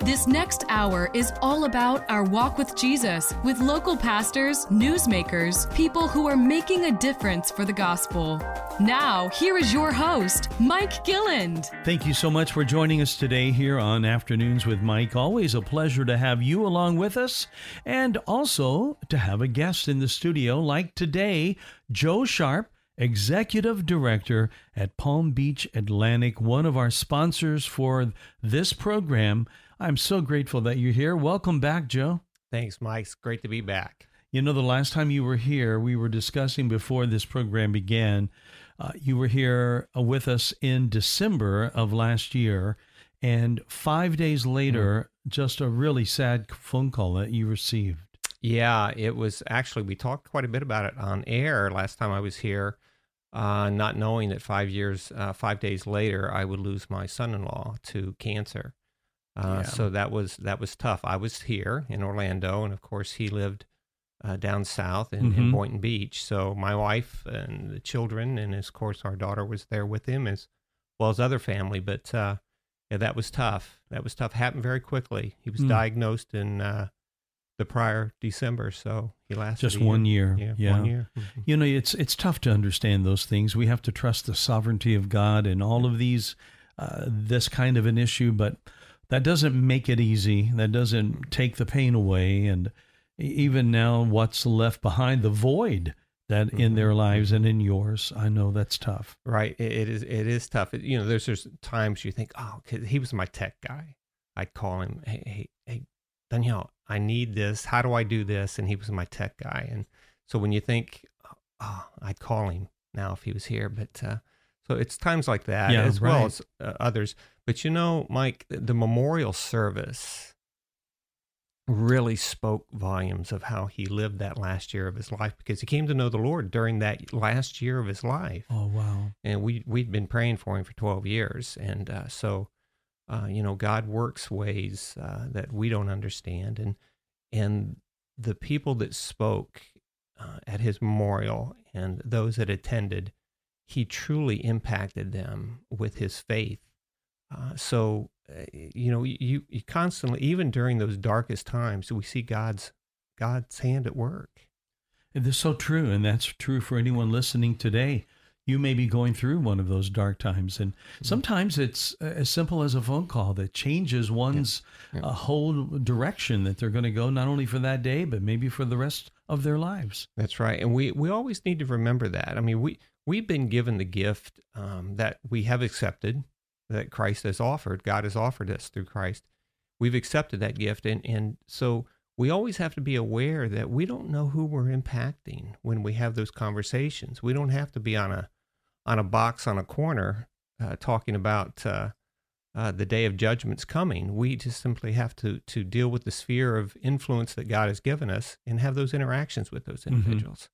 This next hour is all about our walk with Jesus with local pastors, newsmakers, people who are making a difference for the gospel. Now, here is your host, Mike Gilland. Thank you so much for joining us today here on Afternoons with Mike. Always a pleasure to have you along with us and also to have a guest in the studio like today, Joe Sharp. Executive Director at Palm Beach Atlantic, one of our sponsors for this program. I'm so grateful that you're here. Welcome back, Joe. Thanks, Mike. It's great to be back. You know, the last time you were here, we were discussing before this program began. Uh, you were here uh, with us in December of last year, and five days later, mm. just a really sad phone call that you received. Yeah, it was actually, we talked quite a bit about it on air last time I was here, uh, not knowing that five years, uh, five days later, I would lose my son in law to cancer. Uh, yeah. So that was that was tough. I was here in Orlando, and of course he lived uh, down south in, mm-hmm. in, Boynton Beach. So my wife and the children, and of course our daughter was there with him as well as other family. But uh, yeah, that was tough. That was tough. Happened very quickly. He was mm. diagnosed in uh, the prior December, so he lasted just one year. year. Yeah, yeah, one year. Mm-hmm. You know, it's it's tough to understand those things. We have to trust the sovereignty of God in all of these. Uh, this kind of an issue, but that doesn't make it easy. That doesn't take the pain away. And even now, what's left behind, the void that in their mm-hmm. lives and in yours, I know that's tough. Right. It is. It is tough. It, you know, there's there's times you think, oh, he was my tech guy. I'd call him, hey, hey, hey, Danielle, I need this. How do I do this? And he was my tech guy. And so when you think, oh, I'd call him now if he was here. But uh, so it's times like that yeah, as right. well as uh, others. But you know, Mike, the memorial service really spoke volumes of how he lived that last year of his life because he came to know the Lord during that last year of his life. Oh wow! And we we'd been praying for him for twelve years, and uh, so uh, you know God works ways uh, that we don't understand, and and the people that spoke uh, at his memorial and those that attended, he truly impacted them with his faith uh, so, uh, you know, you, you constantly, even during those darkest times, we see God's God's hand at work. And is so true, and that's true for anyone listening today. You may be going through one of those dark times, and mm-hmm. sometimes it's uh, as simple as a phone call that changes one's yeah. Yeah. Uh, whole direction that they're going to go, not only for that day, but maybe for the rest of their lives. That's right, and we we always need to remember that. I mean, we we've been given the gift um, that we have accepted that Christ has offered, God has offered us through Christ. We've accepted that gift. And, and so we always have to be aware that we don't know who we're impacting when we have those conversations. We don't have to be on a, on a box on a corner uh, talking about uh, uh, the day of judgment's coming. We just simply have to, to deal with the sphere of influence that God has given us and have those interactions with those mm-hmm. individuals.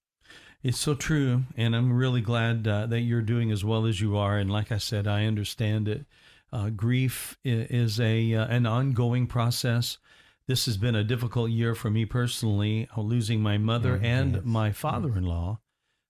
It's so true, and I'm really glad uh, that you're doing as well as you are. And like I said, I understand it. Uh, grief is a uh, an ongoing process. This has been a difficult year for me personally, uh, losing my mother mm, and yes. my father-in-law,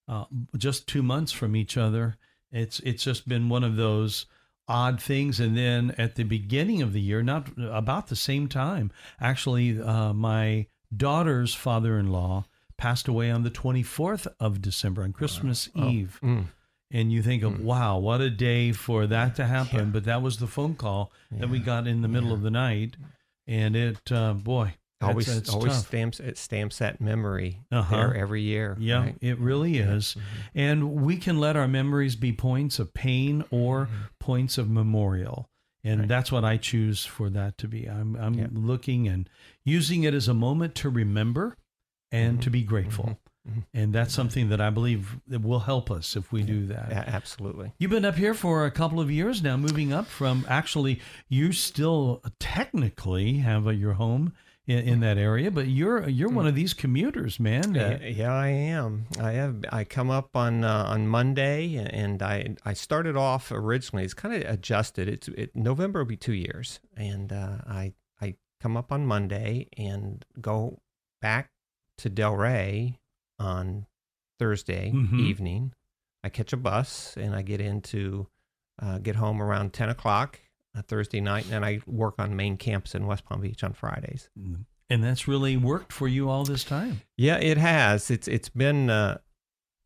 uh, just two months from each other. It's it's just been one of those odd things. And then at the beginning of the year, not about the same time, actually, uh, my daughter's father-in-law passed away on the 24th of December on Christmas wow. Oh, Eve. Oh. Mm. And you think of, mm. wow, what a day for that to happen. Yeah. But that was the phone call yeah. that we got in the middle yeah. of the night. And it, uh, boy, always that's, that's always tough. stamps it stamps that memory uh-huh. there every year. Yeah, right? it really is. Mm-hmm. And we can let our memories be points of pain or mm-hmm. points of memorial. And right. that's what I choose for that to be. I'm I'm looking and using it as a moment to remember and mm-hmm. to be grateful. Mm-hmm. mm-hmm. And that's something that I believe that will help us if we do that. Yeah, absolutely. You've been up here for a couple of years now, moving up from actually, you still technically have a, your home in, in, that area, but you're you're one of these commuters, man. Uh, yeah, I am. I have. I come up on uh, on Monday, and I I started off originally. It's kind of adjusted. It's it, November will be two years, and uh, I I come up on Monday and go back to Delray on Thursday Mhm. evening. I catch a bus and I get into uh, get home around ten o'clock uh, Thursday night, and then I work on main campus in West Palm Beach on Fridays. And that's really worked for you all this time. Yeah, it has. It's it's been uh,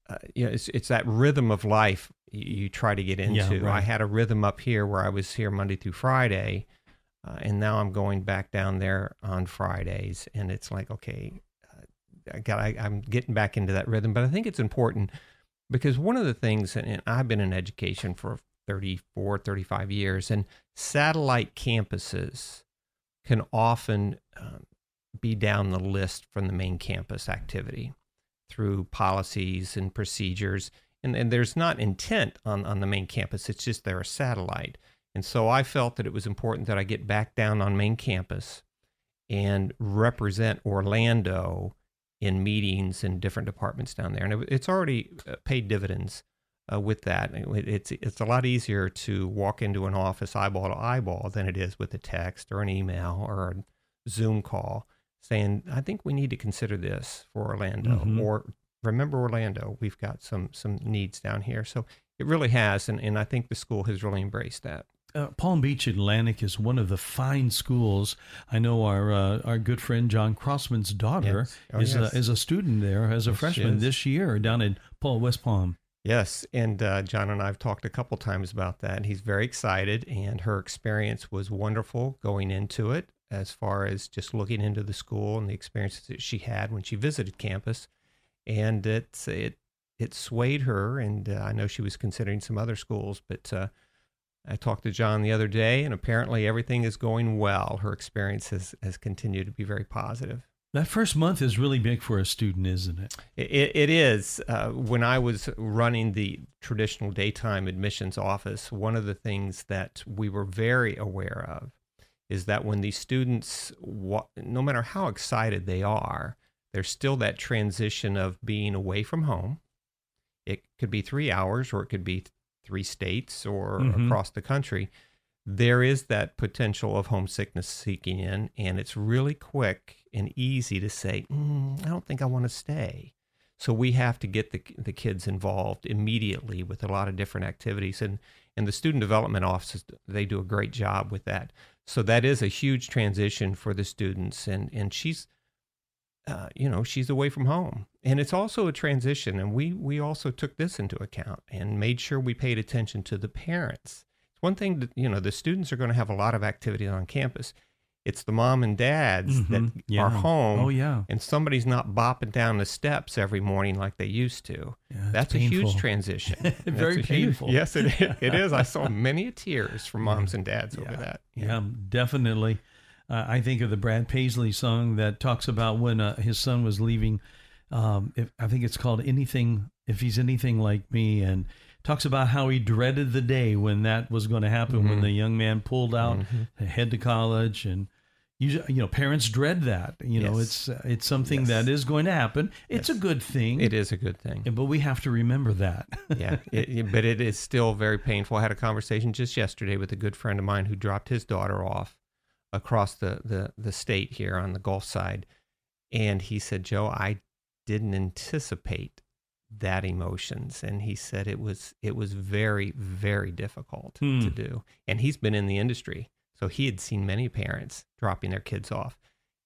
uh, you know, it's it's that rhythm of life you, you try to get into. Yeah, right. I had a rhythm up here where I was here Monday through Friday, uh, and now I'm going back down there on Fridays, and it's like okay, uh, I I'm getting back into that rhythm. But I think it's important because one of the things, and I've been in education for 34, 35 years, and satellite campuses can often um, be down the list from the main campus activity through policies and procedures. And, and there's not intent on, on the main campus, it's just they're a satellite. And so I felt that it was important that I get back down on main campus and represent Orlando in meetings in different departments down there. And it, it's already uh, paid dividends uh, with that. It- It's, it's a lot easier to walk into an office eyeball to eyeball than it is with a text or an email or a Zoom call saying, I think we need to consider this for Orlando Mhm. or remember Orlando, we've got some, some needs down here. So it really has. And, and I think the school has really embraced that. Uh, Palm Beach Atlantic is one of the fine schools. I know our uh, our good friend John Crossman's daughter Yes. Oh, is yes. a, is a student there as a Yes, freshman this year down in Paul West Palm. Yes, and uh, John and I have talked a couple times about that. He's very excited, and her experience was wonderful going into it, as far as just looking into the school and the experiences that she had when she visited campus, and it it it swayed her. And uh, I know she was considering some other schools, but uh, I talked to John the other day, and apparently everything is going well. Her experience has has continued to be very positive. That first month is really big for a student, isn't it? It, it is. Uh, when I was running the traditional daytime admissions office, one of the things that we were very aware of is that when these students, no matter how excited they are, there's still that transition of being away from home. It could be three hours, or it could be three states, or Mhm. across the country. There is that potential of homesickness seeking in, and it's really quick and easy to say, mm, "I don't think I want to stay." So we have to get the the kids involved immediately with a lot of different activities, and and the student development offices they do a great job with that. So that is a huge transition for the students, and and she's, uh, you know, she's away from home, and it's also a transition, and we we also took this into account and made sure we paid attention to the parents. It's one thing that you know the students are going to have a lot of activities on campus. It's the mom and dads Mhm. that Yeah. are home Oh yeah, and somebody's not bopping down the steps every morning like they used to. Yeah, That's a huge transition. Very a huge- painful. yes, it is. It is. I saw many tears from moms and dads over that. Yeah, definitely. Uh, I think of the Brad Paisley song that talks about when uh, his son was leaving. Um, if, I think it's called "Anything." If he's anything like me, and talks about how he dreaded the day when that was going to happen, when Mhm. the young man pulled out Mhm. to head to college, and you, you know, parents dread that. You know, Yes. it's uh, it's something Yes. that is going to happen. It's Yes. a good thing. It is a good thing. but we have to remember that. yeah, it- but it is still very painful. I had a conversation just yesterday with a good friend of mine who dropped his daughter off across the, the, the state here on the Gulf side. And he said, Joe, I didn't anticipate that emotions. And he said it was it was very, very difficult Hmm. to do. And he's been in the industry. So he had seen many parents dropping their kids off.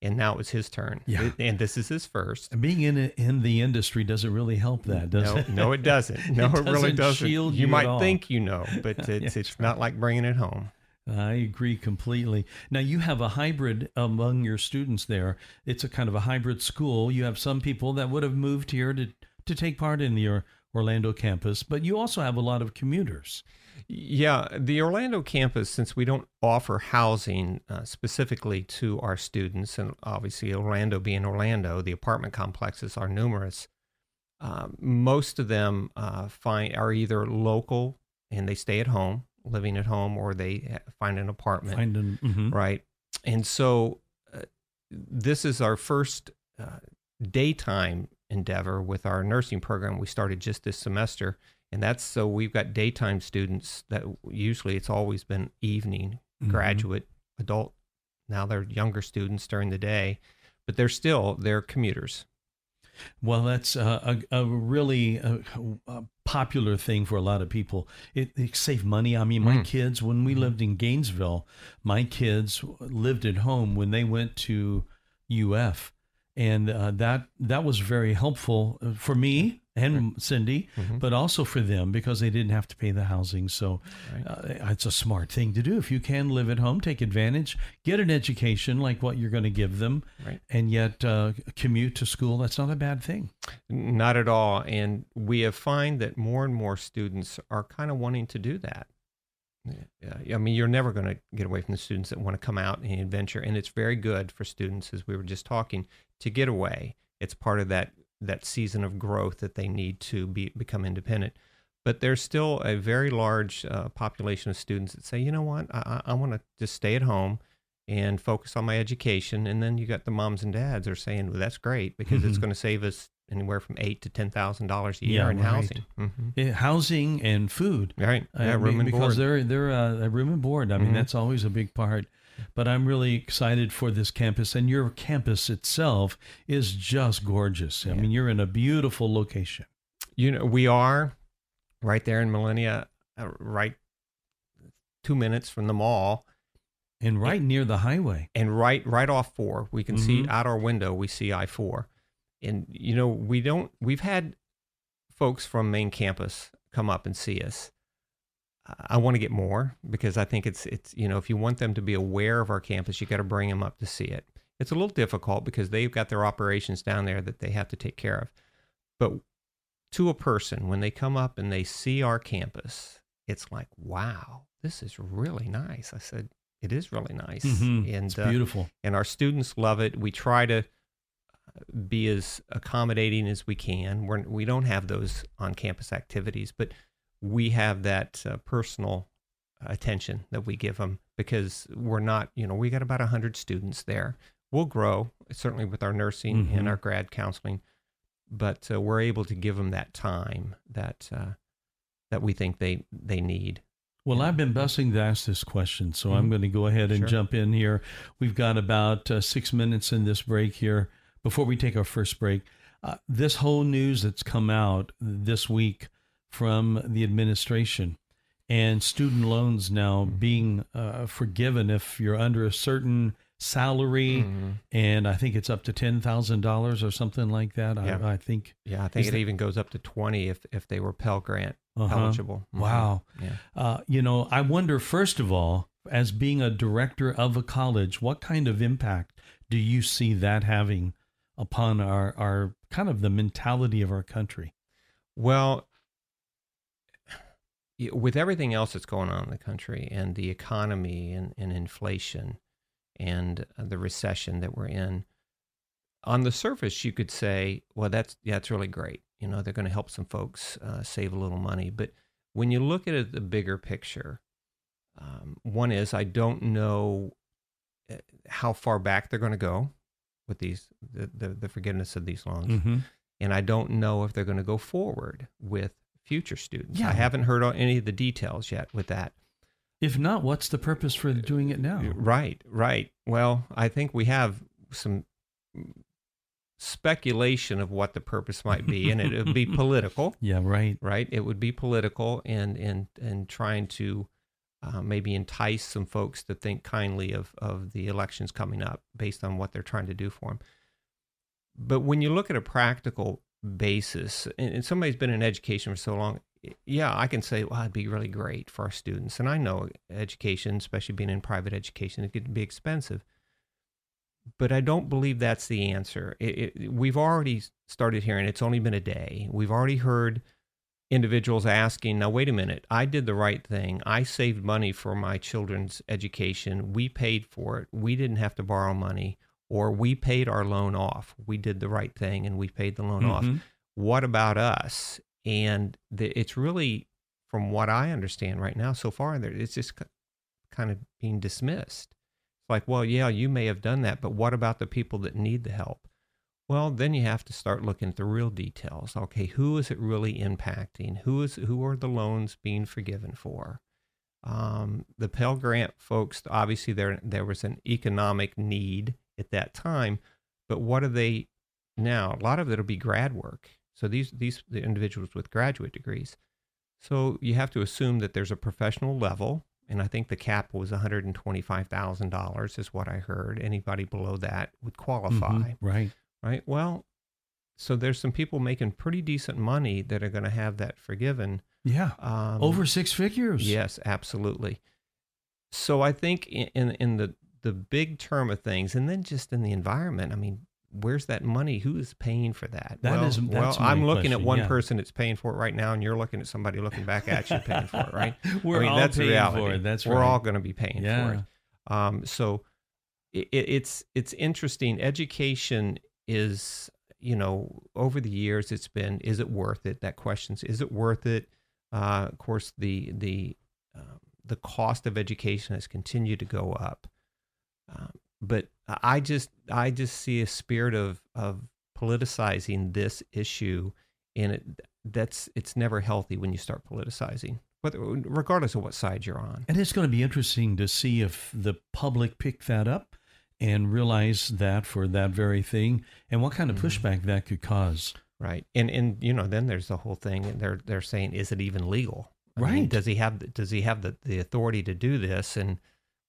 And now it was his turn. Yeah. And this is his first. And being in in the industry doesn't really help that, does no, it? no, it doesn't. No, it, really doesn't doesn't. shield you you might think you know, but it's Yeah, it's not like bringing it home. I agree completely. Now you have a hybrid among your students there. It's a kind of a hybrid school. You have some people that would have moved here to to take part in your Orlando campus, but you also have a lot of commuters. Yeah, the Orlando campus, since we don't offer housing uh, specifically to our students, and obviously Orlando being Orlando, the apartment complexes are numerous. Uh, most of them uh, find are either local and they stay at home, living at home, or they find an apartment. Find an- mhm. right? And so uh, this is our first uh, daytime endeavor with our nursing program we started just this semester. And that's so we've got daytime students that usually it's always been evening, Mhm. graduate, adult. Now they're younger students during the day. but they're still they're commuters. Well, that's a, a, a really a, a popular thing for a lot of people. It, it saved money. I mean, my Mm. kids, when we Mhm. lived in Gainesville, my kids lived at home when they went to UF, and uh, that that was very helpful uh, for me and Cindy, Mhm. but also for them because they didn't have to pay the housing. So Right. uh, it's a smart thing to do. If you can live at home, take advantage, get an education like what you're going to give them, Right. and yet uh, commute to school. That's not a bad thing. Not at all. And we have find that more and more students are kind of wanting to do that. Yeah, I mean, you're never going to get away from the students that want to come out and adventure, and it's very good for students, as we were just talking, to get away. It's part of that that season of growth that they need to be become independent. But there's still a very large uh, population of students that say, you know what, I, I want to just stay at home and focus on my education. And then you got the moms and dads are saying, well, that's great because it's Mhm. going to save us anywhere from eight to ten thousand dollars a year Yeah, in right. housing. hmm Yeah, housing and food. Right, I yeah, mean, room and because board. they're they're uh, a room and board. I mean, Mhm. that's always a big part. But I'm really excited for this campus, and your campus itself is just gorgeous. I Yeah. mean, you're in a beautiful location. You know, we are right there in Millennia, uh, right two minutes from the mall, and right near the highway. and right right off four. We can see Mhm. out our window. We see I four, and you know we don't. We've had folks from main campus come up and see us. I- want to get more because I think it's it's you know if you want them to be aware of our campus, you got to bring them up to see it. It's a little difficult because they've got their operations down there that they have to take care of. But to a person, when they come up and they see our campus, it's like, wow, this is really nice. I said, it is really nice, Mhm. and It's uh, beautiful. and our students love it. We try to uh, be as accommodating as we can. We're, we don't have those on campus activities, but we have that uh, personal attention that we give them because we're not, you know, we got about 100 students there. We'll grow, certainly with our nursing Mhm. and our grad counseling, but uh, we're able to give them that time that uh, that we think they they need. Well, I've been busting to ask this question, so I'm Mhm. going to go ahead and Sure. jump in here. We've got about uh, six minutes in this break here before we take our first break. Uh, this whole news that's come out this week from the administration and student loans now Mhm. being uh, forgiven if you're under a certain salary, Mhm. and I think it's up to ten thousand dollars or something like that. Yeah. I, I think. Yeah, I think it that- even goes up to 20 if if they were Pell Grant uh-huh. eligible. Mhm. Wow. Yeah. Uh, you know, I wonder, first of all, as being a director of a college, what kind of impact do you see that having upon our, our kind of the mentality of our country? Well, with everything else that's going on in the country and the economy and, and inflation and uh, the recession that we're in, on the surface, you could say, well, that's, yeah, that's really great. You know, they're going to help some folks uh, save a little money. But when you look at it, the bigger picture, um, one is I don't know uh, how far back they're going to go with these, the, the, the forgiveness of these loans Mm-hmm. and I don't know if they're going to go forward with future students. Yeah. I haven't heard any of the details yet with that. If not, what's the purpose for doing it now? Right, right. Well, I think we have some speculation of what the purpose might be, and it would be political, Yeah, right. right? It would be political, and and and trying to uh, maybe entice some folks to think kindly of of the elections coming up based on what they're trying to do for them. But when you look at a practical basis, and, and somebody's been in education for so long, yeah, I can say, well, it'd be really great for our students. And I know education, especially being in private education, it could be expensive. But I don't believe that's the answer. It, it, we've already started hearing, it's only been a day. We've already heard individuals asking, now, wait a minute, I did the right thing. I saved money for my children's education. We paid for it. We didn't have to borrow money, or we paid our loan off. We did the right thing and we paid the loan off Mhm. what about us? And the, it's really, from what I understand right now so far, it's just kind of being dismissed. It's like, well, yeah, you may have done that, but what about the people that need the help? Well, then you have to start looking at the real details. Okay, who is it really impacting? Who is who are the loans being forgiven for? Um, the Pell Grant folks, obviously, there there was an economic need at that time, But what are they now? A lot of it will be grad work. So these these the individuals with graduate degrees. So you have to assume that there's a professional level, and I think the cap was one hundred and twenty five thousand dollars is what I heard. Anybody below that would qualify. Mm-hmm. Right. Right. Well, so there's some people making pretty decent money that are going to have that forgiven. Yeah. Um, Over six figures. Yes, absolutely. So I think in, in in the the big term of things, and then just in the environment. I mean, where's that money? Who is paying for that? That well, is- well, I'm looking at one yeah. person that's paying for it right now, and you're looking at somebody looking back at you paying for it, right? We're I mean, all that's paying reality. for it. That's We're right. all going to be paying for it. Um, so it, it's it's interesting. Education is you know over the years it's been is it worth it? That question's is it worth it? Uh, of course, the the um, the cost of education has continued to go up. Um, but I just I just see a spirit of of politicizing this issue, and it that's it's never healthy when you start politicizing, whether regardless of what side you're on. And it's going to be interesting to see if the public pick that up and realize that for that very thing and what kind of Mhm. pushback that could cause. Right. And and you know, then there's the whole thing and they're they're saying is it even legal? I mean, Right. does he have the- does he have the, the authority to do this? And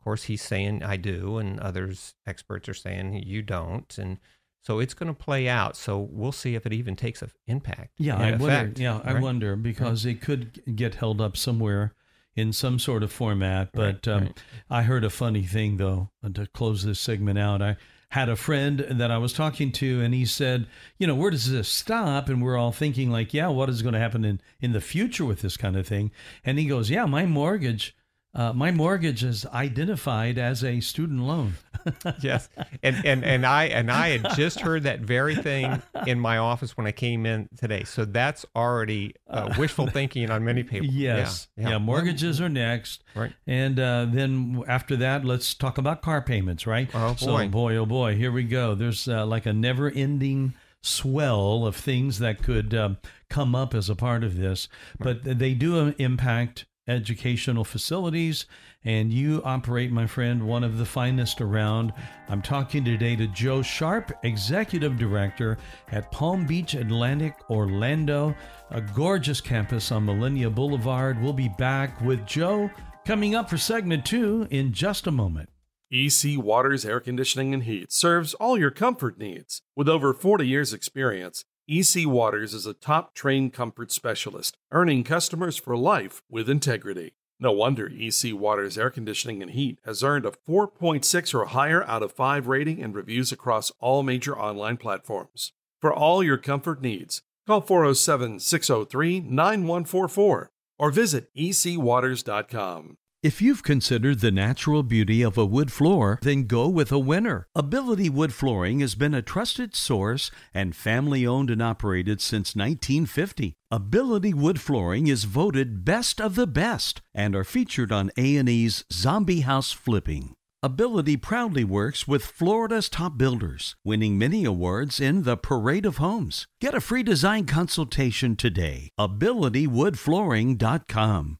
of course he's saying I do and others experts are saying you don't and so it's going to play out. So we'll see if it even takes an impact. Yeah, I wonder. effect, Yeah, I wonder because it could get held up somewhere in some sort of format. Right, But um, right. I heard a funny thing though. To close this segment out, I had a friend that I was talking to, and he said, "You know, where does this stop?" And we're all thinking, like, "Yeah, what is going to happen in in the future with this kind of thing?" And he goes, "Yeah, my mortgage." Uh, my mortgage is identified as a student loan. yes, and and and I and I had just heard that very thing in my office when I came in today. So that's already uh, wishful thinking on many people. Yes. Yeah, mortgages are next. Right. And uh, then after that, let's talk about car payments, right? Oh, So, boy. boy, oh boy, here we go. There's uh, like a never ending swell of things that could um, come up as a part of this. But they do uh, impact educational facilities. And you operate, my friend, one of the finest around. I'm talking today to Joe Sharp, Executive Director at Palm Beach Atlantic, Orlando, a gorgeous campus on Millennia Boulevard. We'll be back with Joe coming up for segment two in just a moment. EC Waters Air Conditioning and Heat serves all your comfort needs. With over 40 years' experience, EC Waters is a top trained comfort specialist, earning customers for life with integrity. No wonder EC Waters Air Conditioning and Heat has earned a 4.6 or higher out of 5 rating and reviews across all major online platforms. For all your comfort needs, call 407 603 9144 or visit ecwaters.com. If you've considered the natural beauty of a wood floor, then go with a winner. Ability Wood Flooring has been a trusted source and family owned and operated since 1950. Ability Wood Flooring is voted best of the best and are featured on A&E's Zombie House Flipping. Ability proudly works with Florida's top builders, winning many awards in the Parade of Homes. Get a free design consultation today. AbilityWoodFlooring.com.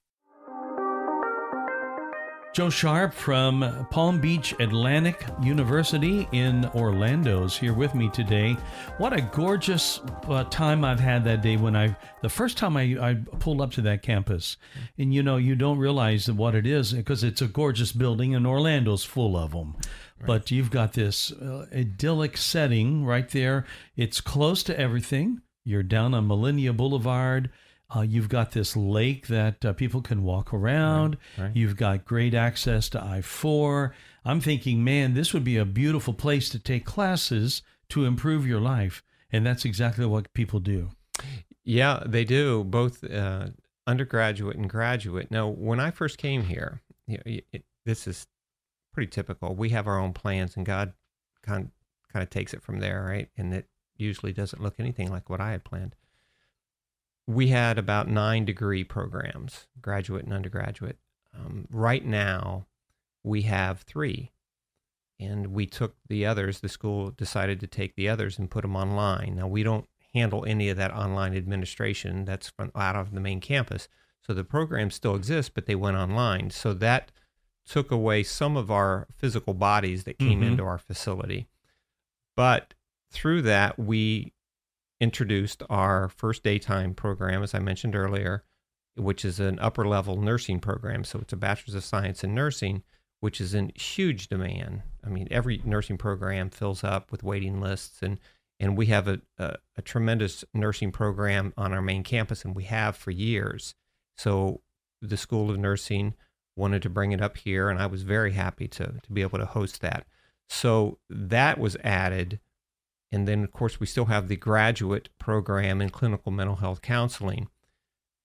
Joe Sharp from Palm Beach Atlantic University in Orlando is here with me today. What a gorgeous uh, time I've had that day when I, the first time I, I pulled up to that campus. And you know, you don't realize what it is because it's a gorgeous building and Orlando's full of them. But you've got this uh, idyllic setting right there. It's close to everything. You're down on Millennia Boulevard. Uh, you've got this lake that uh, people can walk around. Right, right. You've got great access to I 4. I'm thinking, man, this would be a beautiful place to take classes to improve your life. And that's exactly what people do. Yeah, they do both uh, undergraduate and graduate. Now, when I first came here, you know, it, this is pretty typical. We have our own plans, and God kind kind of takes it from there, right? And it usually doesn't look anything like what I had planned. We had about nine degree programs, graduate and undergraduate. Um, right now, we have three, and we took the others. The school decided to take the others and put them online. Now we don't handle any of that online administration. That's from out of the main campus. So the programs still exist, but they went online. So that took away some of our physical bodies that came Mhm. into our facility. But through that, we introduced our first daytime program, as I mentioned earlier, which is an upper level nursing program. So it's a bachelor's of science in nursing, which is in huge demand. I mean, every nursing program fills up with waiting lists, and and we have a, a, a tremendous nursing program on our main campus, and we have for years. So the School of Nursing wanted to bring it up here, and I was very happy to to be able to host that. So that was added. And then, of course, we still have the graduate program in clinical mental health counseling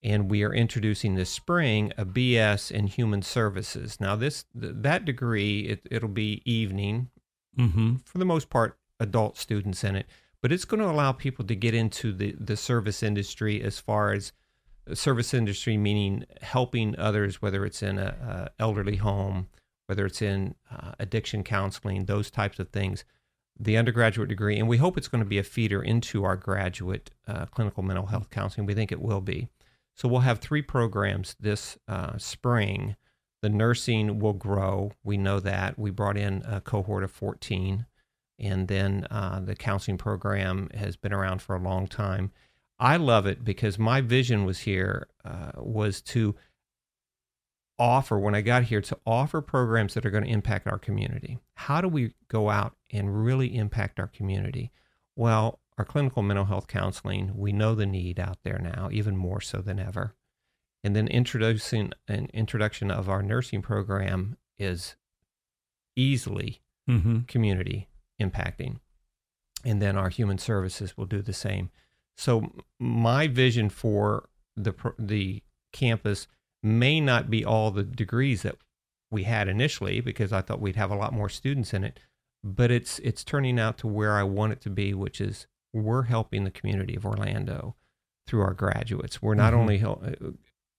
and we are introducing this spring a BS in human services. Now, this that degree it, it'll be evening, Mm-hmm. for the most part, adult students in it, but it's going to allow people to get into the the service industry as far as uh, service industry meaning helping others, whether it's in a, a elderly home, whether it's in uh, addiction counseling, those types of things. The undergraduate degree, and we hope it's going to be a feeder into our graduate uh, clinical mental health counseling. We think it will be. So we'll have three programs this uh, spring. The nursing will grow. We know that. We brought in a cohort of 14. And then uh, the counseling program has been around for a long time. I love it because my vision was here uh, was to offer, when I got here, to offer programs that are going to impact our community. How do we go out and really impact our community? Well, our clinical mental health counseling, we know the need out there now, even more so than ever. And then introducing an introduction of our nursing program is easily Mm-hmm. community impacting. And then our human services will do the same. So my vision for the the campus may not be all the degrees that we had initially because I thought we'd have a lot more students in it, but it's it's turning out to where I want it to be, which is we're helping the community of Orlando through our graduates. We're not Mhm. only hel- uh,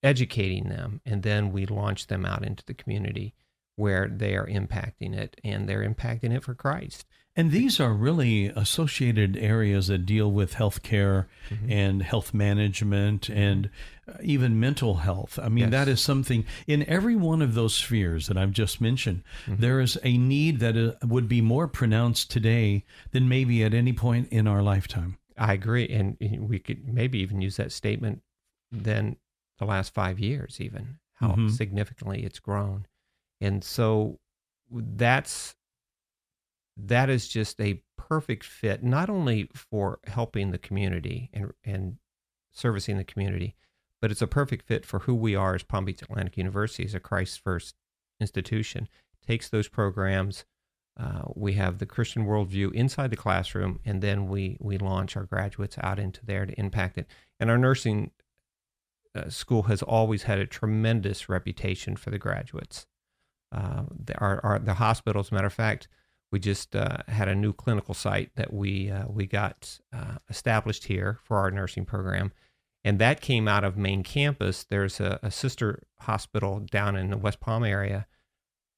educating them and then we launch them out into the community where they are impacting it and they're impacting it for Christ. And these are really associated areas that deal with healthcare Mhm. and health management and uh, even mental health. I mean, Yes. that is something in every one of those spheres that I've just mentioned. Mhm. there is a need that uh, would be more pronounced today than maybe at any point in our lifetime. I agree. And we could maybe even use that statement then the last five years, even how Mhm. significantly it's grown. And so that's that is just a perfect fit, not only for helping the community and and servicing the community, but it's a perfect fit for who we are as Palm Beach Atlantic University as a Christ first institution. Takes those programs. Uh, we have the Christian worldview inside the classroom, and then we we launch our graduates out into there to impact it. And our nursing uh, school has always had a tremendous reputation for the graduates. Uh, the, our, our the hospital, as a matter of fact, we just uh, had a new clinical site that we uh, we got uh, established here for our nursing program, and that came out of main campus. There's a, a sister hospital down in the West Palm area.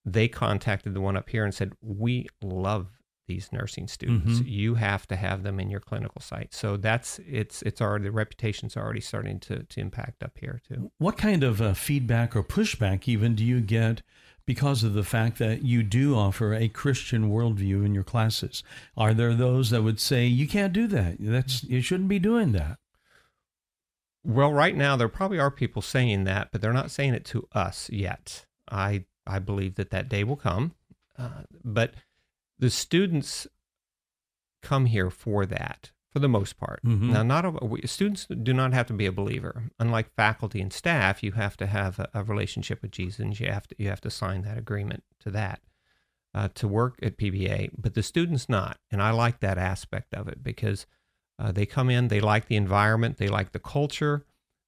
They contacted the one up here and said, "We love these nursing students. Mhm. You have to have them in your clinical site." So that's it's it's already the reputation's already starting to to impact up here too. What kind of uh, feedback or pushback even do you get because of the fact that you do offer a Christian worldview in your classes? Are there those that would say you can't do that? That's you shouldn't be doing that. Well, right now there probably are people saying that, but they're not saying it to us yet. I I believe that that day will come, uh, but the students come here for that for the most part. Mhm. Now, not a, we, students do not have to be a believer. Unlike faculty and staff, you have to have a, a relationship with Jesus. And you have to you have to sign that agreement to that uh, to work at PBA. But the students not, and I like that aspect of it because uh, they come in, they like the environment, they like the culture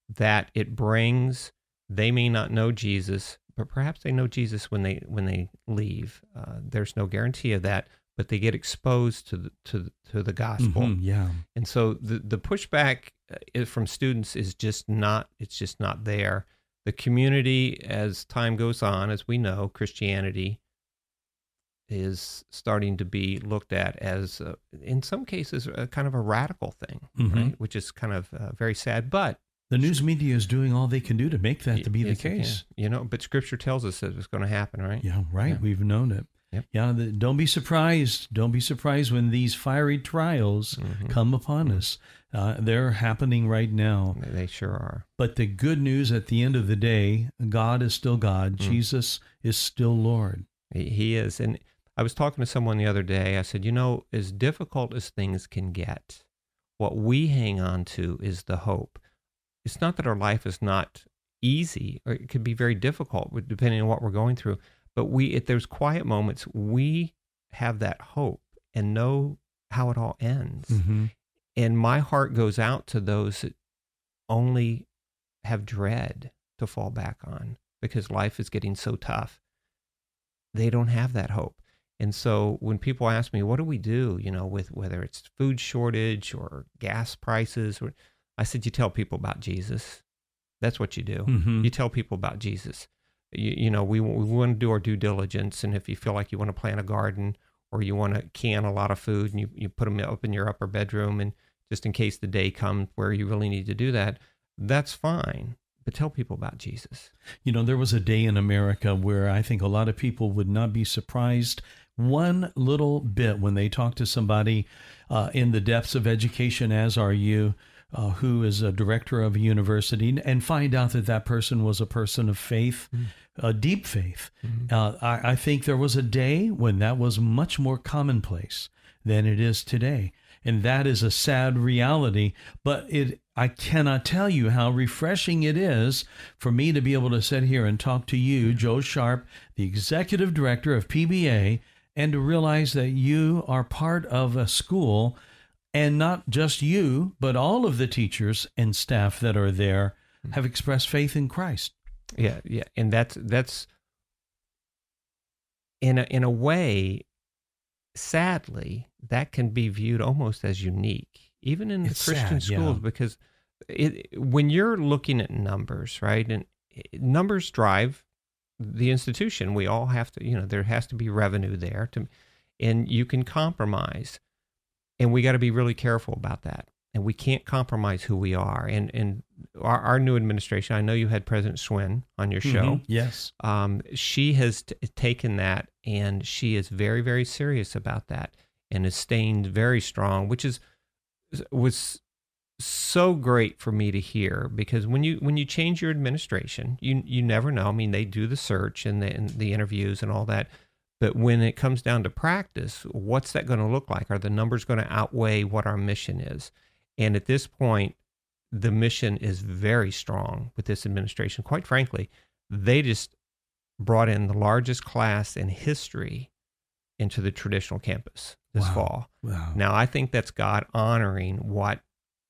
that it brings. They may not know Jesus, but perhaps they know Jesus when they when they leave. Uh, there's no guarantee of that, but they get exposed to the to to the gospel. Mhm, yeah. And so the the pushback uh, from students is just not it's just not there. The community, as time goes on, as we know, Christianity is starting to be looked at as, uh, in some cases, a kind of a radical thing, Mhm. right? Which is kind of uh, very sad. But The news media is doing all they can do to make that to be Yes, the case. you know, but Scripture tells us that it's going to happen, right? Yeah, right. Yeah. We've known it. Yep. Yeah, the, don't be surprised. Don't be surprised when these fiery trials Mhm. come upon us. Uh, they're happening right now. They- sure are. But the good news at the end of the day, God is still God. Mm. Jesus is still Lord. He he is. And I was talking to someone the other day. I said, you know, as difficult as things can get, what we hang on to is the hope. It's not that our life is not easy, or it could be very difficult depending on what we're going through. But we, if there's quiet moments, we have that hope and know how it all ends. Mm-hmm. And my heart goes out to those that only have dread to fall back on because life is getting so tough. They don't have that hope. And so when people ask me, what do we do, you know, with whether it's food shortage or gas prices, or, I said, you tell people about Jesus. That's what you do. Mhm. You tell people about Jesus. You, you know, we, we want to do our due diligence. And if you feel like you want to plant a garden or you want to can a lot of food and you, you put them up in your upper bedroom and just in case the day comes where you really need to do that, that's fine. But tell people about Jesus. You know, there was a day in America where I think a lot of people would not be surprised one little bit when they talk to somebody uh, in the depths of education, as are you, uh, who is a director of a university, and find out that that person was a person of faith, a deep faith. Uh, I, I think there was a day when that was much more commonplace than it is today. And that is a sad reality, but it I cannot tell you how refreshing it is for me to be able to sit here and talk to you, Joe Sharp, the executive director of PBA, and to realize that you are part of a school and not just you, but all of the teachers and staff that are there mm-hmm. have expressed faith in Christ. Yeah, yeah, and that's that's in a in a way, sadly, that can be viewed almost as unique, even in It's the Christian sad, yeah. schools, because it when you're looking at numbers, right, and numbers drive the institution. We all have to, you know, there has to be revenue there to, and you can compromise, and we got to be really careful about that. And we can't compromise who we are. And and our, our new administration, I know you had President Schwinn on your show Mhm. Yes. um, she has t- taken that and she is very very serious about that and is staying very strong which is was so great for me to hear because when you when you change your administration you you never know i mean they do the search and the, and the interviews and all that but when it comes down to practice what's that going to look like are the numbers going to outweigh what our mission is and at this point the mission is very strong with this administration quite frankly they just brought in the largest class in history into the traditional campus this Wow. fall. Wow. Now, I think that's God honoring what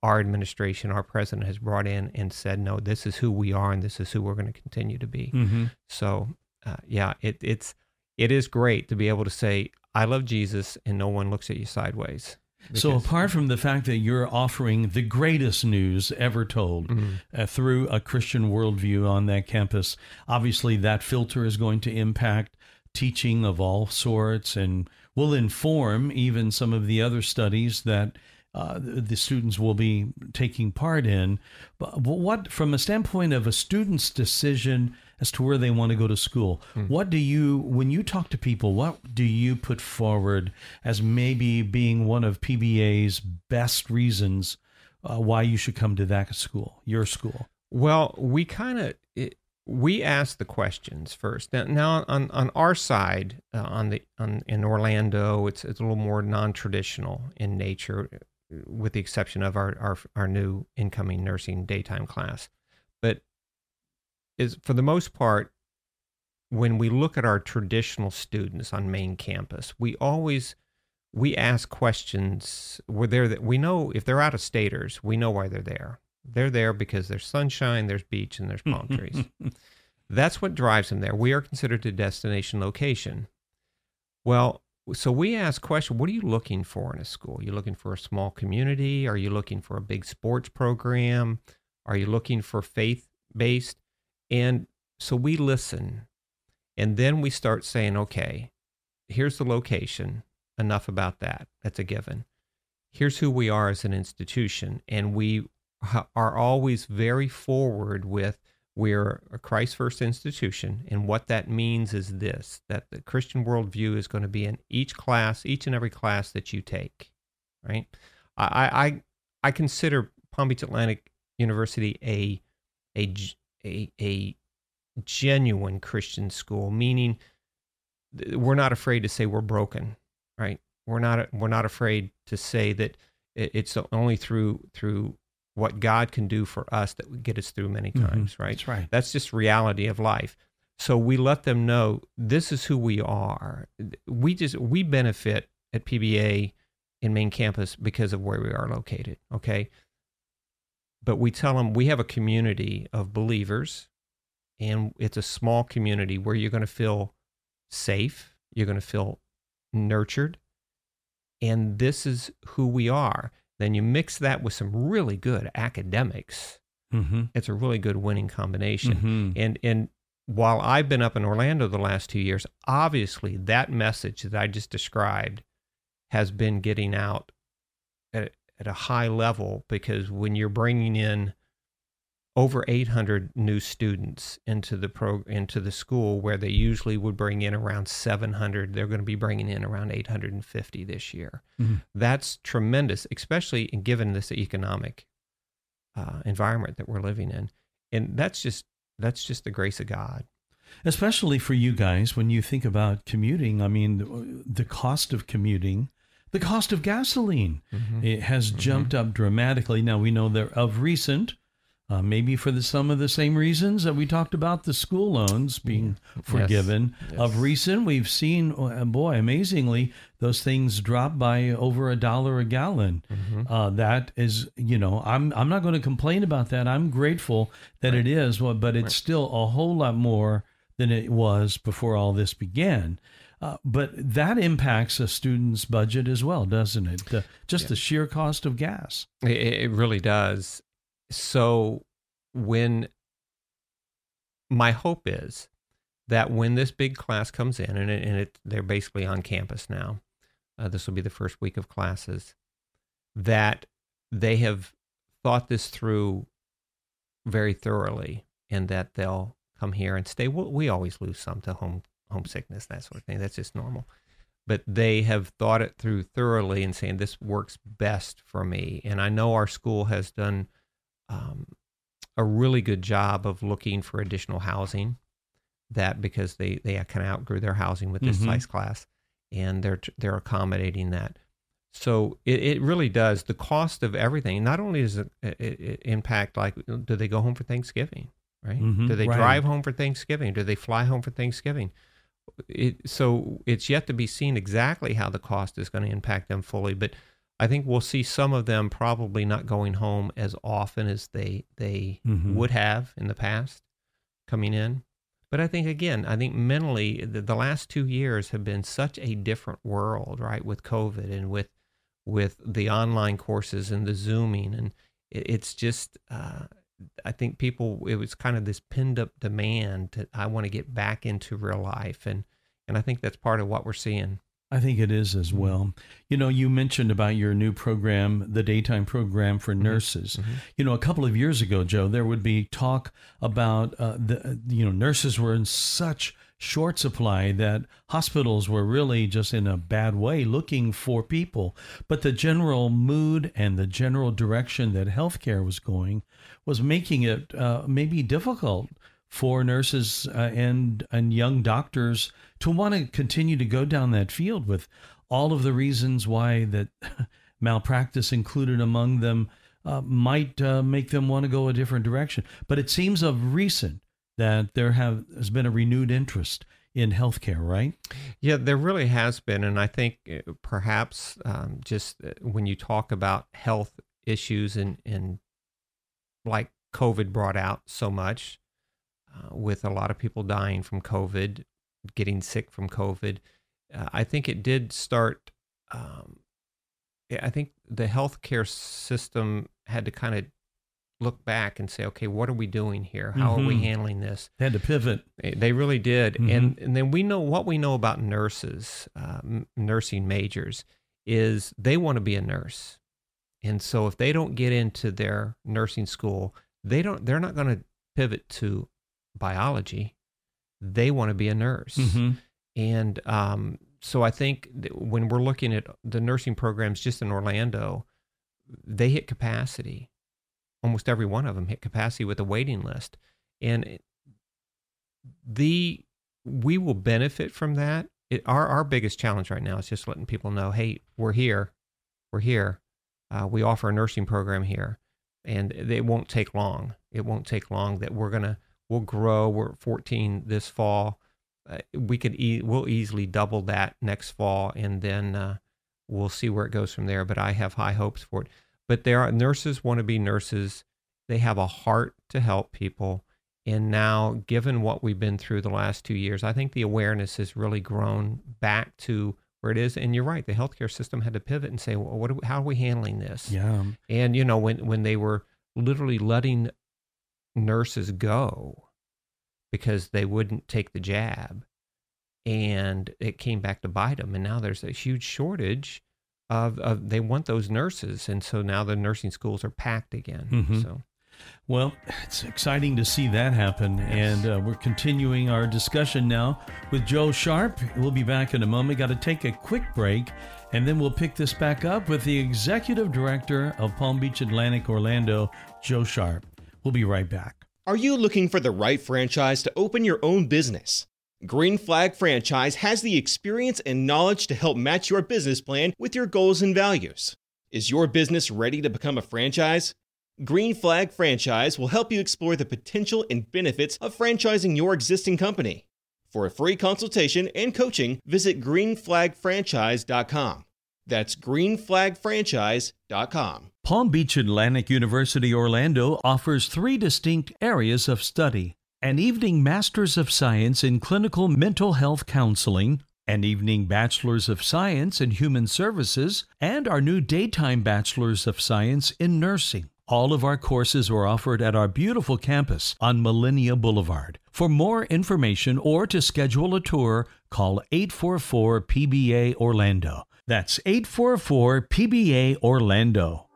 our administration, our president has brought in and said, no, this is who we are and this is who we're going to continue to be. hmm So, uh, yeah, it, it's it is great to be able to say, I love Jesus and no one looks at you sideways. So, apart from the fact that you're offering the greatest news ever told Mhm. uh, through a Christian worldview on that campus, obviously that filter is going to impact teaching of all sorts and will inform even some of the other studies that uh, the students will be taking part in. But what, from a standpoint of a student's decision as to where they want to go to school, what do you, when you talk to people, what do you put forward as maybe being one of PBA's best reasons uh, why you should come to that school, your school? Well, we kind of we ask the questions first. Now, now on on our side, uh, on the on in Orlando, it's it's a little more non traditional in nature, with the exception of our our our new incoming nursing daytime class. But is for the most part, when we look at our traditional students on main campus, we always we ask questions where they're that we know if they're out of staters, we know why they're there. They're there because there's sunshine, there's beach, and there's palm trees. That's what drives them there. We are considered a destination location. Well, so we ask question, what are you looking for in a school? Are you looking for a small community? Are you looking for a big sports program? Are you looking for faith based? And so we listen. And then we start saying, okay, here's the location. Enough about that. That's a given. Here's who we are as an institution. And we are always very forward with We're a Christ first institution, and what that means is this that the Christian worldview is going to be in each class, each and every class that you take, right? I, I, I consider Palm Beach Atlantic University a, a, a, a genuine Christian school, meaning we're not afraid to say we're broken, right? We're not we're not afraid to say that it's only through through what God can do for us that would get us through many mm-hmm. times, mm-hmm. right? That's right. That's just reality of life. So we let them know this is who we are. We just we benefit at PBA in main campus because of where we are located. Okay. But we tell them we have a community of believers and it's a small community where you're going to feel safe, you're going to feel nurtured, and this is who we are. Then you mix that with some really good academics. Mm-hmm. It's a really good winning combination. Mm-hmm. And and while I've been up in Orlando the last two years, obviously that message that I just described has been getting out at, at a high level because when you're bringing in over 800 new students into the pro into the school where they usually would bring in around 700 they're going to be bringing in around 850 this year mm-hmm. that's tremendous especially given this economic uh, environment that we're living in and that's just that's just the grace of god especially for you guys when you think about commuting i mean the cost of commuting the cost of gasoline mm-hmm. it has mm-hmm. jumped up dramatically now we know that of recent uh, maybe for the, some of the same reasons that we talked about the school loans being forgiven. Yes. Yes. Of recent, we've seen, oh, boy, amazingly, those things drop by over a dollar a gallon. Mm-hmm. Uh, that is, you know, I'm I'm not going to complain about that. I'm grateful that right. it is, but it's right. still a whole lot more than it was before all this began. Uh, but that impacts a student's budget as well, doesn't it? The, just yeah. the sheer cost of gas. It, it really does so when my hope is that when this big class comes in and, it, and it, they're basically on campus now uh, this will be the first week of classes that they have thought this through very thoroughly and that they'll come here and stay. We we always lose some to home homesickness that sort of thing. That's just normal. But they have thought it through thoroughly and saying this works best for me. And i know our school has done um, a really good job of looking for additional housing. That because they they kind of outgrew their housing with this mm-hmm. size class, and they're they're accommodating that. So it, it really does. The cost of everything. Not only does it, it, it impact like do they go home for Thanksgiving, right? Mm-hmm, do they right. drive home for Thanksgiving? Do they fly home for Thanksgiving? It, so it's yet to be seen exactly how the cost is going to impact them fully, but I think we'll see some of them probably not going home as often as they they mm-hmm. would have in the past coming in. But I think again, I think mentally the, the last two years have been such a different world, right? With COVID and with with the online courses and the zooming, and it, it's just uh, I think people it was kind of this pinned up demand that I want to get back into real life, and and I think that's part of what we're seeing. I think it is as mm-hmm. well. You know, you mentioned about your new program, the daytime program for mm-hmm. nurses. Mm-hmm. You know, a couple of years ago, Joe, there would be talk about uh, the you know nurses were in such short supply that hospitals were really just in a bad way looking for people. But the general mood and the general direction that healthcare was going was making it uh, maybe difficult for nurses uh, and and young doctors to want to continue to go down that field with all of the reasons why that malpractice included among them uh, might uh, make them want to go a different direction. But it seems of recent that there have has been a renewed interest in healthcare, right? Yeah, there really has been, and I think uh, perhaps um, just uh, when you talk about health issues and and like COVID brought out so much, uh, with a lot of people dying from COVID, getting sick from COVID. Uh, I think it did start. Um, I think the healthcare system had to kind of look back and say, okay, what are we doing here? How mm-hmm. are we mm-hmm. handling this? They had to pivot. They really did. Mm-hmm. And, and then we know what we know about nurses, uh, nursing majors, is they want to be a nurse. And so if they don't get into their nursing school, they don't, they're not going to pivot to biology. They want to be a nurse. Mhm. And um, so I think when we're looking at the nursing programs just in Orlando, they hit capacity. Almost every one of them hit capacity with a waiting list. And the we will benefit from that. It, our our biggest challenge right now is just letting people know, hey, we're here, we're here. Uh, we offer a nursing program here, and it won't take long. It won't take long that we're gonna we'll grow. We're at 14 this fall. Uh, we could e- we'll easily double that next fall, and then uh, we'll see where it goes from there. But I have high hopes for it. But there are nurses want to be nurses. They have a heart to help people. And now, given what we've been through the last two years, I think the awareness has really grown back to where it is. And you're right, the healthcare system had to pivot and say, well, what are we, how are we handling this? Yeah. And you know, when when they were literally letting nurses go because they wouldn't take the jab, and it came back to bite them. And now there's a huge shortage of, of they want those nurses, and so now the nursing schools are packed again. Mhm. So Well, it's exciting to see that happen. And uh, we're continuing our discussion now with Joe Sharp. We'll be back in a moment. Got to take a quick break, and then we'll pick this back up with the executive director of Palm Beach Atlantic Orlando, Joe Sharp. We'll be right back. Are you looking for the right franchise to open your own business? Green Flag Franchise has the experience and knowledge to help match your business plan with your goals and values. Is your business ready to become a franchise? Green Flag Franchise will help you explore the potential and benefits of franchising your existing company. For a free consultation and coaching, visit greenflagfranchise.com. That's greenflagfranchise.com. Palm Beach Atlantic University Orlando offers three distinct areas of study an evening Master's of Science in Clinical Mental Health Counseling, an evening Bachelor's of Science in Human Services, and our new daytime Bachelor's of Science in Nursing. All of our courses are offered at our beautiful campus on Millennia Boulevard. For more information or to schedule a tour, call 844 PBA Orlando. That's 844 PBA Orlando.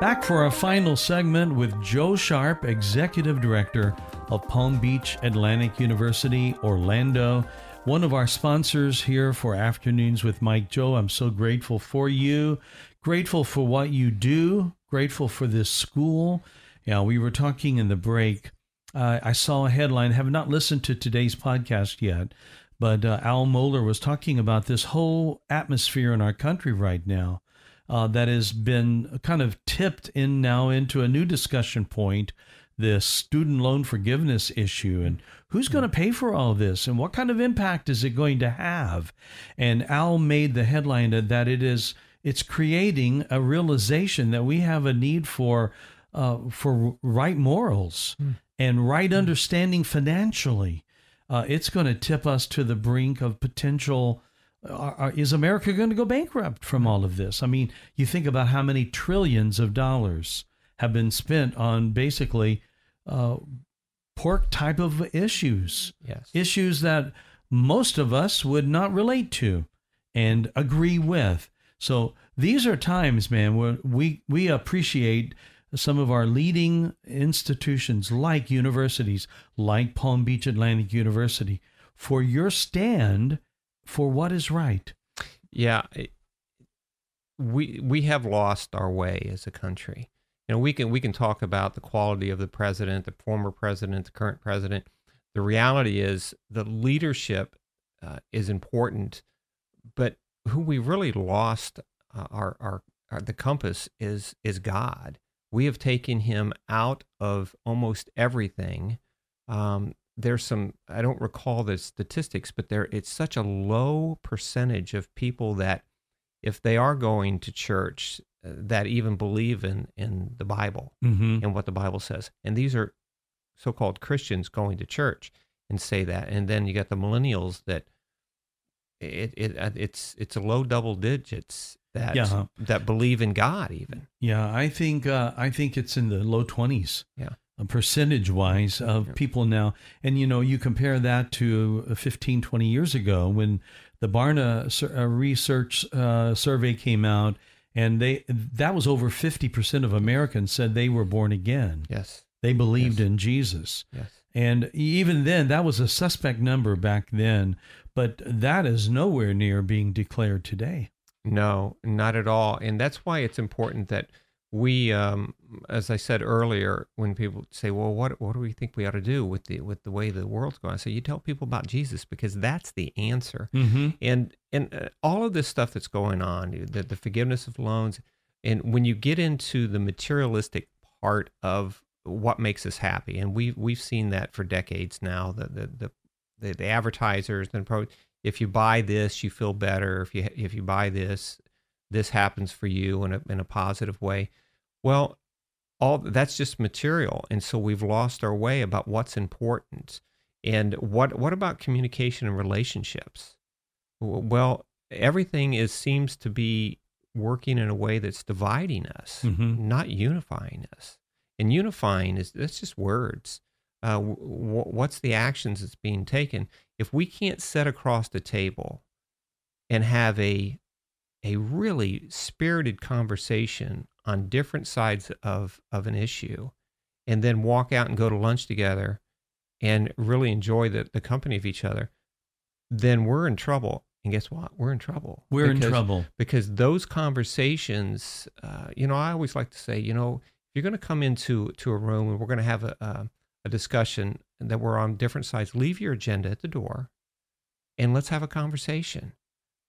Back for our final segment with Joe Sharp, Executive Director of Palm Beach Atlantic University, Orlando. One of our sponsors here for Afternoons with Mike Joe. I'm so grateful for you, grateful for what you do, grateful for this school. Yeah, we were talking in the break. Uh, I saw a headline, have not listened to today's podcast yet, but uh, Al Mohler was talking about this whole atmosphere in our country right now uh, that has been kind of tipped in now into a new discussion point the student loan forgiveness issue and who's going to pay for all this and what kind of impact is it going to have? And al made the headline that it is it's creating a realization that we have a need for uh, for right morals and right understanding financially. Uh, it's going to tip us to the brink of potential are, are- is America going to go bankrupt from all of this? I mean, you think about how many trillions of dollars have been spent on basically uh, pork type of issues, yes, issues that most of us would not relate to and agree with. So these are times, man, where we we appreciate some of our leading institutions like universities, like Palm Beach Atlantic University, for your stand for what is right. yeah. we we have lost our way as a country. You know, we can we can talk about the quality of the president, the former president, the current president. The reality is the leadership uh, is important, but who we really lost uh, our, our our the compass is is God. We have taken him out of almost everything. Um, there's some I don't recall the statistics, but there it's such a low percentage of people that if they are going to church uh, that even believe in in the Bible Mm-hmm. and what the Bible says. And these are so-called Christians going to church and say that. And then you got the millennials that it, it uh, it's it's a low double digits that Yeah. that believe in God even. Yeah, I think uh, I think it's in the low twenties. Yeah. Percentage wise of Yeah. people now. And, you know, you compare that to uh, 15, 20 years ago when the Barna uh, research uh, survey came out and they that was over 50% of Americans said they were born again. Yes. They believed Yes. in Jesus. Yes. And even then, that was a suspect number back then, but that is nowhere near being declared today. No, not at all. And that's why it's important that we, um, as I said earlier, when people say, "Well, what what do we think we ought to do with the with the way the world's going?" I say, "You tell people about Jesus because that's the answer." Mm-hmm. And and uh, all of this stuff that's going on, the the forgiveness of loans, and when you get into the materialistic part of what makes us happy, and we we've seen that for decades now. The the the the, the advertisers and pro, if you buy this, you feel better. If you if you buy this, this happens for you in a in a positive way. Well, all that's just material, and so we've lost our way about what's important. And what what about communication and relationships? Well, everything is seems to be working in a way that's dividing us, Mhm. not unifying us. And unifying is that's just words. Uh, w- what's the actions that's being taken? If we can't sit across the table and have a a really spirited conversation on different sides of of an issue, and then walk out and go to lunch together and really enjoy the, the company of each other, then we're in trouble. And guess what? We're in trouble. We're in trouble. because those conversations, uh, you know, I always like to say, you know, if you're going to come into to a room and we're going to have a, a, a discussion that we're on different sides, leave your agenda at the door, and let's have a conversation.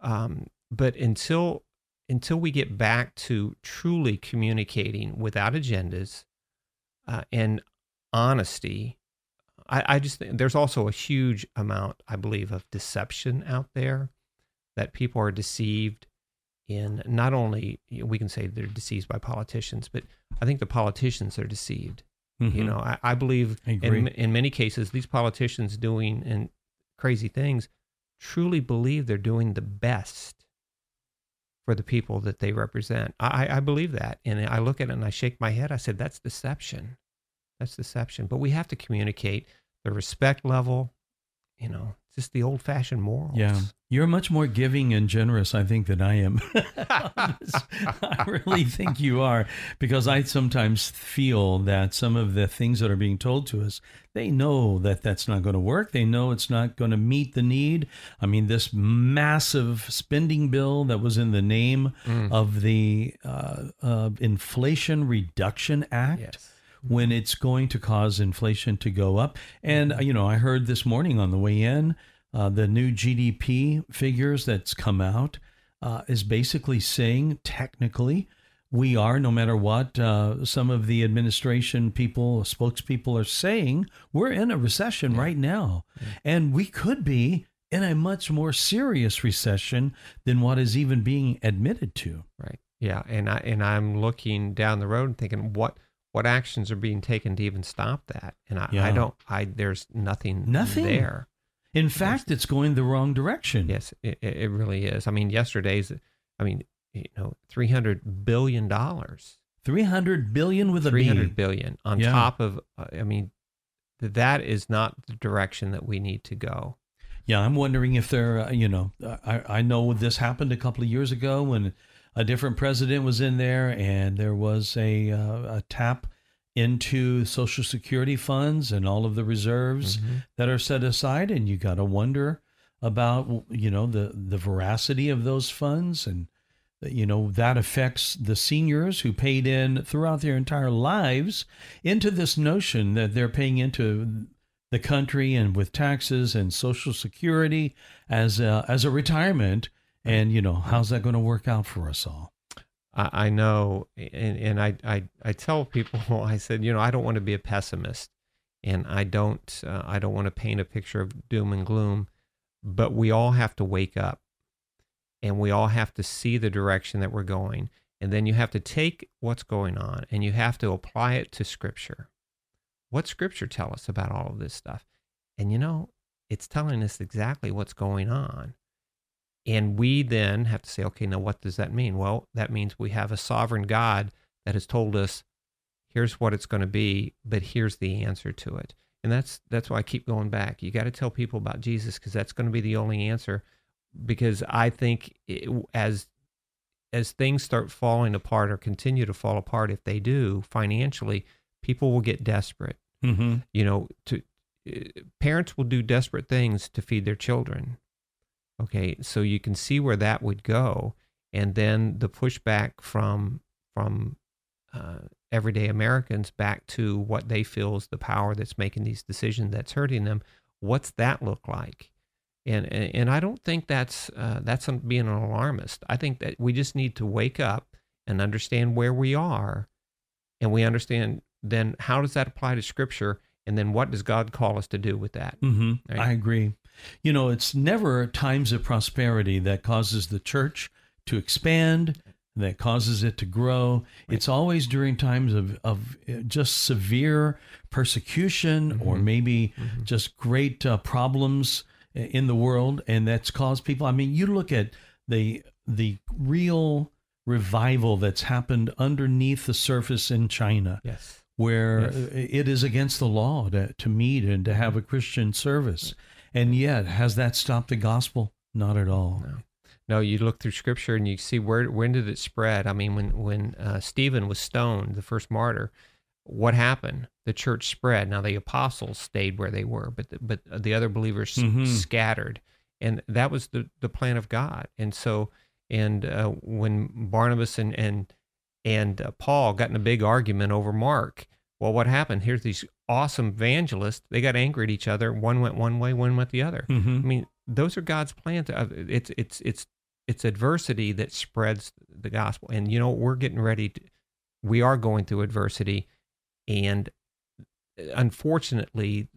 Um, but until until we get back to truly communicating without agendas uh, and honesty, I, I just think there's also a huge amount, I believe, of deception out there that people are deceived in not only you know, we can say they're deceived by politicians, but I think the politicians are deceived. You Mhm. know, I, I believe I in in many cases these politicians doing and crazy things truly believe they're doing the best for the people that they represent. I, I believe that, and I look at it and I shake my head. I said, "That's deception. That's deception." But we have to communicate the respect level. You know, just the old-fashioned morals. Yeah. You're much more giving and generous, I think, than I am. I really think you are because I sometimes feel that some of the things that are being told to us, they know that that's not going to work. They know it's not going to meet the need. I mean, this massive spending bill that was in the name Mm. of the uh, uh, Inflation Reduction Act Yes. When it's going to cause inflation to go up. And, uh, you know, I heard this morning on the way in, uh, the new GDP figures that's come out uh, is basically saying technically we are, no matter what uh, some of the administration people, spokespeople are saying, we're in a recession right now. And we could be in a much more serious recession than what is even being admitted to. Right. Yeah, and I and I'm looking down the road and thinking what what actions are being taken to even stop that, and I, Yeah. I don't. I there's nothing Nothing. there. In fact, it's going the wrong direction. Yes, it, it really is. I mean, yesterday's. I mean, you know, three hundred billion dollars, 300 billion with a three B. hundred billion on Yeah. top of. uh, I mean, that is not the direction that we need to go. Yeah, I'm wondering if there, uh, you know, I, I know this happened a couple of years ago when a different president was in there and there was a, uh, a tap into Social Security funds and all of the reserves Mhm. that are set aside. And you got to wonder about, you know, the, the veracity of those funds. And, you know, that affects the seniors who paid in throughout their entire lives into this notion that they're paying into the country and with taxes and social security as a, as a retirement and you know how's that going to work out for us all I, I know, and, and I, I, I tell people, I said, you know, I don't want to be a pessimist, and I don't, uh, I don't want to paint a picture of doom and gloom, but we all have to wake up, and we all have to see the direction that we're going, and then you have to take what's going on and you have to apply it to Scripture. What Scripture tell us about all of this stuff? And you know, it's telling us exactly what's going on. And we then have to say, okay, now what does that mean? Well, that means we have a sovereign God that has told us, here's what it's going to be, but here's the answer to it. And that's that's why I keep going back. You got to tell people about Jesus because that's going to be the only answer. Because I think it, as as things start falling apart or continue to fall apart, if they do financially, people will get desperate mm-hmm. you know to uh, parents will do desperate things to feed their children. Okay, so you can see where that would go, and then the pushback from from uh, everyday Americans back to what they feel is the power that's making these decisions that's hurting them. What's that look like? And and, and I don't think that's uh, that's being an alarmist. I think that we just need to wake up and understand where we are, and we understand then how does that apply to Scripture, and then what does God call us to do with that? Mm-hmm. Right? I agree. You know, it's never times of prosperity that causes the church to expand that causes it to grow. Right. It's always during times of, of uh, just severe persecution mm-hmm. or maybe mm-hmm. just great uh, problems in the world, and that's caused people. I mean, you look at the the real revival that's happened underneath the surface in China. Yes. Where yes. it is against the law to, to meet and to have a Christian service. And yet, has that stopped the gospel? Not at all. No. No, you look through Scripture and you see where when did it spread? I mean, when when uh, Stephen was stoned, the first martyr, what happened? The church spread. Now the apostles stayed where they were, but the, but the other believers mm-hmm. scattered, and that was the the plan of God. And so, and uh, when Barnabas and and and uh, Paul got in a big argument over Mark, well, what happened? Here's these awesome evangelists. They got angry at each other. One went one way, one went the other. Mm-hmm. I mean, those are God's plans. Uh, it's it's it's it's adversity that spreads the gospel. And you know, we're getting ready to, we are going through adversity. And unfortunately,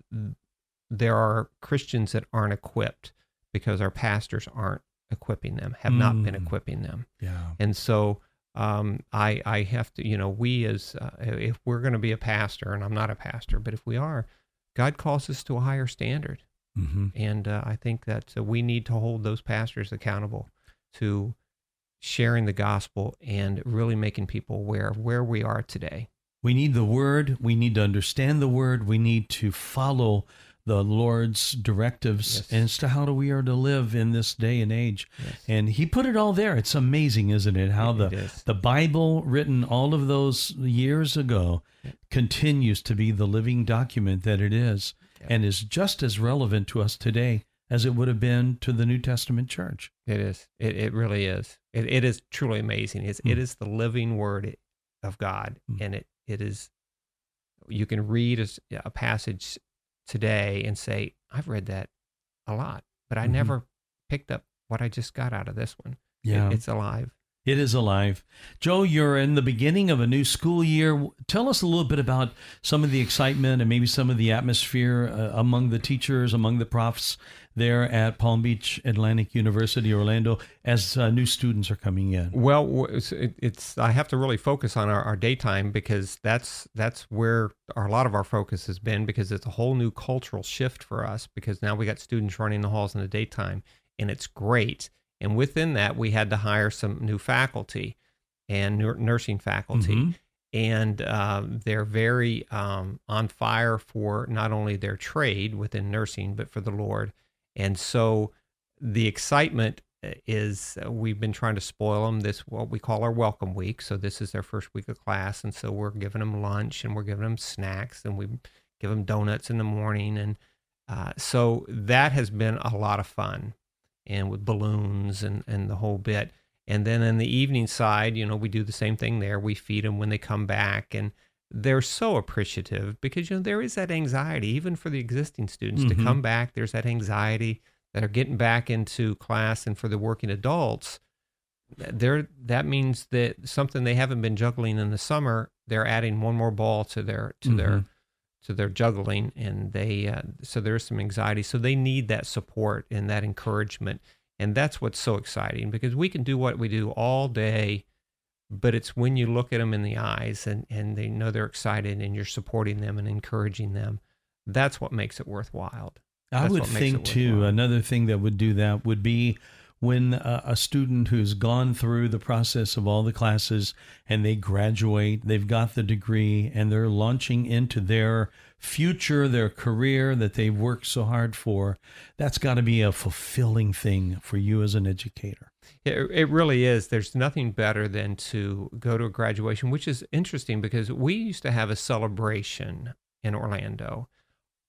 there are Christians that aren't equipped because our pastors aren't equipping them, have mm. not been mm. equipping them. Yeah. And so um, I, I have to, you know, we as, uh, if we're going to be a pastor, and I'm not a pastor, but if we are, God calls us to a higher standard. Mm-hmm. And uh, I think that uh, we need to hold those pastors accountable to sharing the gospel and really making people aware of where we are today. We need the word. We need to understand the word. We need to follow the Lord's directives yes. as to how do we are to live in this day and age. Yes. And he put it all there. It's amazing, isn't it? How it, the the Bible written all of those years ago continues to be the living document that it is and is just as relevant to us today as it would have been to the New Testament church. It is. It, it really is. It, it is truly amazing. It's, mm. It is the living word of God. Mm. And it, it is, you can read a, a, passage today and say, I've read that a lot, but I mm-hmm. never picked up what I just got out of this one. Yeah. It, it's alive. It is alive. Joe, you're in the beginning of a new school year. Tell us a little bit about some of the excitement and maybe some of the atmosphere uh, among the teachers, among the profs there at Palm Beach Atlantic University, Orlando, as uh, new students are coming in. Well, it's, it's, I have to really focus on our, our daytime because that's that's where our, a lot of our focus has been because it's a whole new cultural shift for us because now we got students running the halls in the daytime and it's great and within that, we had to hire some new faculty and nursing faculty. Mm-hmm. And uh, they're very um, on fire for not only their trade within nursing, but for the Lord. And so the excitement uh, is uh, we've been trying to spoil them this what we call our welcome week so this is their first week of class and so we're giving them lunch and we're giving them snacks and we give them donuts in the morning and uh, so that has been a lot of fun and with balloons and, and the whole bit. And then in the evening side, you know, we do the same thing there. We feed them when they come back. And they're so appreciative because, you know, there is that anxiety, even for the existing students mm-hmm. to come back. There's that anxiety that are getting back into class. And for the working adults, there that means that something they haven't been juggling in the summer, they're adding one more ball to their to mm-hmm. their to their juggling and they uh, so there's some anxiety. So they need that support and that encouragement. And that's what's so exciting because we can do what we do all day but it's when you look at them in the eyes and, and they know they're excited and you're supporting them and encouraging them that's what makes it worthwhile. That's i would think too another thing that would do that would be when a, a, student who's gone through the process of all the classes and they graduate, they've got the degree, and they're launching into their future, their career that they've worked so hard for, that's got to be a fulfilling thing for you as an educator. It, it really is. There's nothing better than to go to a graduation, which is interesting because we used to have a celebration in Orlando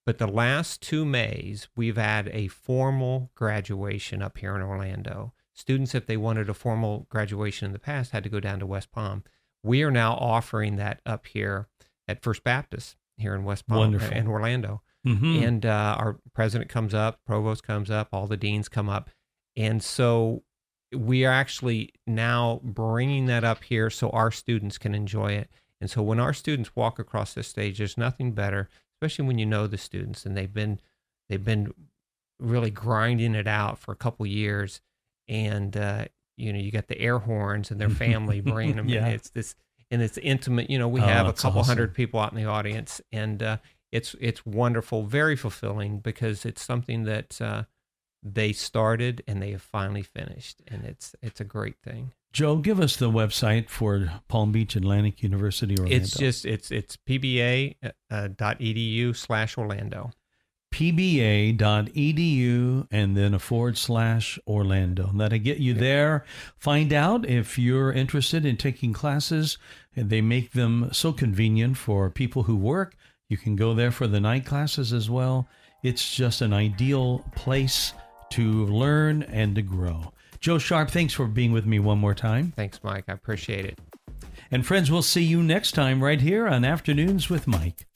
But the last two Mays, we've had a formal graduation up here in Orlando. Students, if they wanted a formal graduation in the past, had to go down to West Palm. We are now offering that up here at First Baptist here in West Palm Wonderful. in Orlando. Mhm. And uh, our president comes up, provost comes up, all the deans come up. And so we are actually now bringing that up here so our students can enjoy it. And so when our students walk across this stage, there's nothing better, especially when you know the students and they've been they've been really grinding it out for a couple years, and uh, you know you got the air horns and their family bringing them. Yeah. And it's this and it's intimate. You know, we Oh, have a couple awesome. hundred people out in the audience, and uh, it's it's wonderful, very fulfilling because it's something that uh, they started and they have finally finished, and it's it's a great thing. Joe, give us the website for Palm Beach Atlantic University Orlando. It's just it's it's pba uh, dot edu slash Orlando. pba.edu and then a forward slash Orlando. And That'll get you there. Find out if you're interested in taking classes. They make them so convenient for people who work. You can go there for the night classes as well. It's just an ideal place to learn and to grow. Joe Sharp, thanks for being with me one more time. Thanks, Mike. I appreciate it. And friends, we'll see you next time right here on Afternoons with Mike.